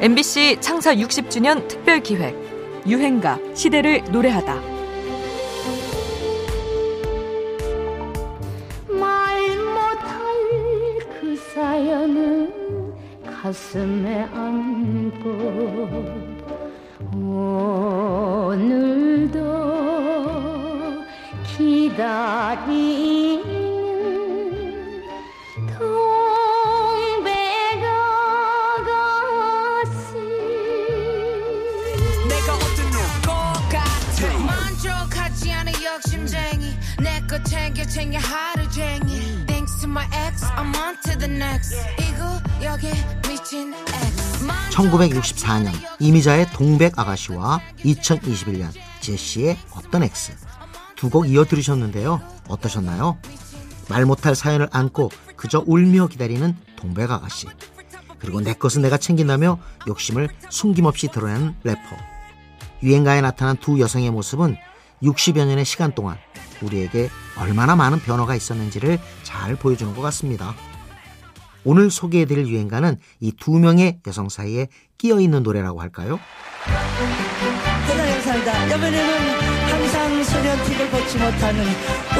MBC 창사 60주년 특별 기획 유행가 시대를 노래하다. 말 못할 그 사연은 가슴에 안고 오늘도 기다리 내거 챙겨 하루쟁이 Thanks to my ex I'm on to the next. 이 구역에 미친 X. 1964년 이미자의 동백 아가씨와 2021년 제시의 어떤 X 두 곡 이어 들으셨는데요. 어떠셨나요? 말 못할 사연을 안고 그저 울며 기다리는 동백 아가씨. 그리고 내 것은 내가 챙긴다며 욕심을 숨김없이 드러내는 래퍼. 유행가에 나타난 두 여성의 모습은 60여 년의 시간 동안 우리에게 얼마나 많은 변화가 있었는지를 잘 보여주는 것 같습니다. 오늘 소개해드릴 유행가는 이 두 명의 여성 사이에 끼어 있는 노래라고 할까요? 살다 이번에는 항상 소년틱을 벗지 못하는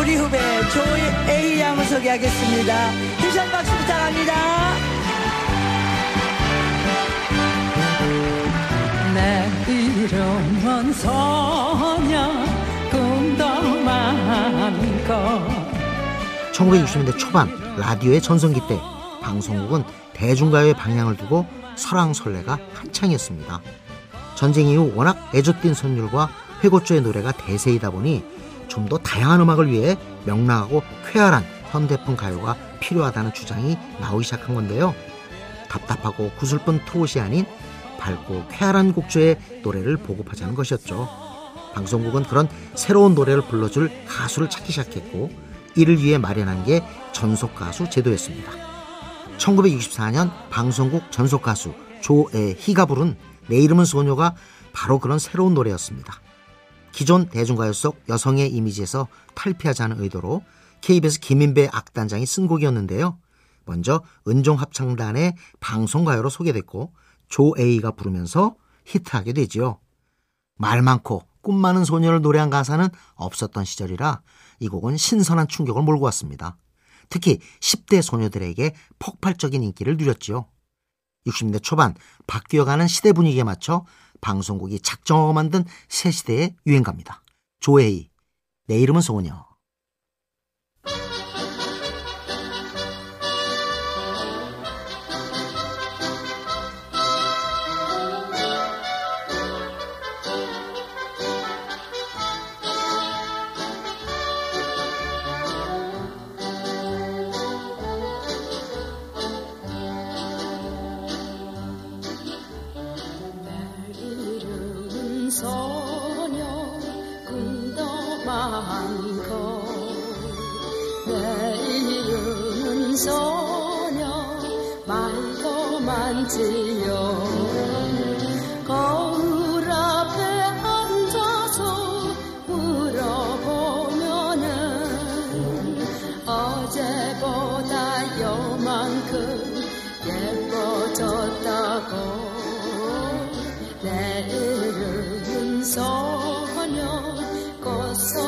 우리 후배 조이 양을 소개하겠습니다. 힘찬 박수 부탁합니다. 내 이름은 소 1960년대 초반 라디오의 전성기 때 방송국은 대중가요의 방향을 두고 설왕설래가 한창이었습니다. 전쟁 이후 워낙 애젓된 선율과 회고조의 노래가 대세이다 보니 좀 더 다양한 음악을 위해 명랑하고 쾌활한 현대풍 가요가 필요하다는 주장이 나오기 시작한 건데요. 답답하고 구슬픈 트롯이 아닌 밝고 쾌활한 곡조의 노래를 보급하자는 것이었죠. 방송국은 그런 새로운 노래를 불러줄 가수를 찾기 시작했고 이를 위해 마련한 게 전속 가수 제도였습니다. 1964년 방송국 전속 가수 조애희가 부른 내 이름은 소녀가 바로 그런 새로운 노래였습니다. 기존 대중가요 속 여성의 이미지에서 탈피하자는 의도로 KBS 김인배 악단장이 쓴 곡이었는데요. 먼저 은종합창단의 방송가요로 소개됐고 조에이가 부르면서 히트하게 되지요. 말 많고 꿈 많은 소녀를 노래한 가사는 없었던 시절이라 이 곡은 신선한 충격을 몰고 왔습니다. 특히 10대 소녀들에게 폭발적인 인기를 누렸지요. 60년대 초반 바뀌어가는 시대 분위기에 맞춰 방송국이 작정하고 만든 새 시대의 유행가입니다. 조에이, 내 이름은 소녀. 많고 내 이름은 소녀 말도 많지요 거울 앞에 앉아서 울어보면은 어제보다 요만큼 예뻐졌다고 내 이름은 소녀 꽃송